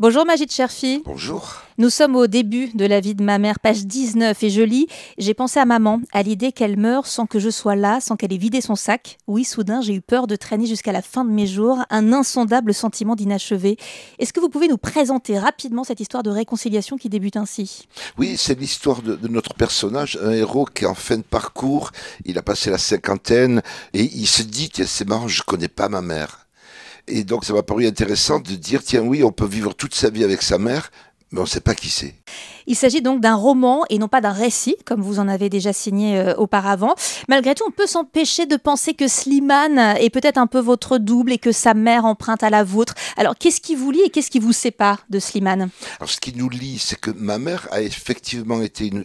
Bonjour Magid Cherfi. Bonjour. Nous sommes au début de la vie de ma mère, page 19, et je lis J'ai pensé à maman, à l'idée qu'elle meure sans que je sois là, sans qu'elle ait vidé son sac. Oui, soudain, j'ai eu peur de traîner jusqu'à la fin de mes jours, un insondable sentiment d'inachevé. Est-ce que vous pouvez nous présenter rapidement cette histoire de réconciliation qui débute ainsi? Oui, c'est l'histoire de, de notre personnage, un héros qui est en fin de parcours, il a passé la cinquantaine, et il se dit, tiens, c'est marrant, je connais pas ma mère. Et donc ça m'a paru intéressant de dire, tiens oui, on peut vivre toute sa vie avec sa mère, mais on ne sait pas qui c'est. Il s'agit donc d'un roman et non pas d'un récit, comme vous en avez déjà signé euh, auparavant. Malgré tout, on peut s'empêcher de penser que Slimane est peut-être un peu votre double et que sa mère emprunte à la vôtre. Alors, qu'est-ce qui vous lie et qu'est-ce qui vous sépare de Slimane? Alors, ce qui nous lie, c'est que ma mère a effectivement été une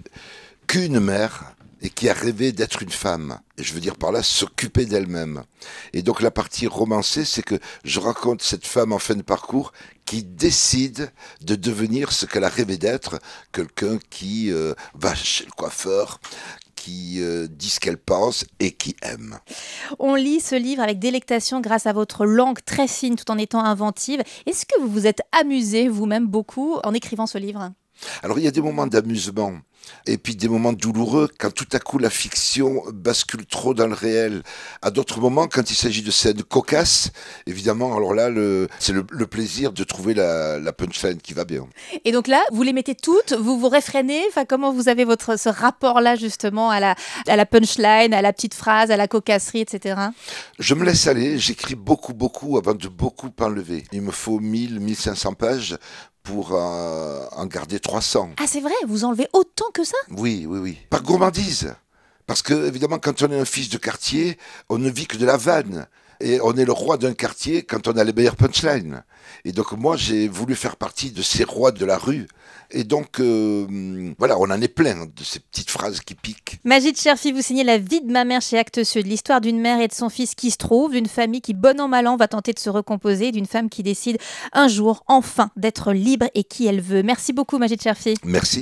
qu'une mère et qui a rêvé d'être une femme. Et je veux dire par là s'occuper d'elle-même. Et donc la partie romancée, c'est que je raconte cette femme en fin de parcours qui décide de devenir ce qu'elle a rêvé d'être, quelqu'un qui euh, va chez le coiffeur, qui euh, dit ce qu'elle pense et qui aime. On lit ce livre avec délectation grâce à votre langue très fine tout en étant inventive. Est-ce que vous vous êtes amusé vous-même beaucoup en écrivant ce livre? Alors il y a des moments d'amusement et puis des moments douloureux quand tout à coup la fiction bascule trop dans le réel. À d'autres moments, quand il s'agit de scènes cocasses, évidemment, alors là, c'est le, plaisir de trouver la, la, punchline qui va bien. Et donc là, vous les mettez toutes, vous vous réfrénez. Enfin, comment vous avez votre ce rapport-là justement à la, à la punchline, à la petite phrase, à la cocasserie, etc. Je me laisse aller. J'écris beaucoup, beaucoup avant de beaucoup enlever. Il me faut 1000, 1500 pages pour euh, en garder 300. Ah, c'est vrai, vous enlevez autant que ça? Oui, oui, oui. Par gourmandise. Parce que, évidemment, quand on est un fils de quartier, on ne vit que de la vanne. Et on est le roi d'un quartier quand on a les meilleures punchlines. Et donc moi, j'ai voulu faire partie de ces rois de la rue. Et donc, euh, voilà, on en est plein de ces petites phrases qui piquent. Magid Cherfi, vous signez La vie de ma mère chez Actes Sud, l'histoire d'une mère et de son fils qui se trouvent, d'une famille qui, bon an mal an, va tenter de se recomposer, d'une femme qui décide un jour, enfin, d'être libre et qui elle veut. Merci beaucoup, Magid Cherfi. Merci.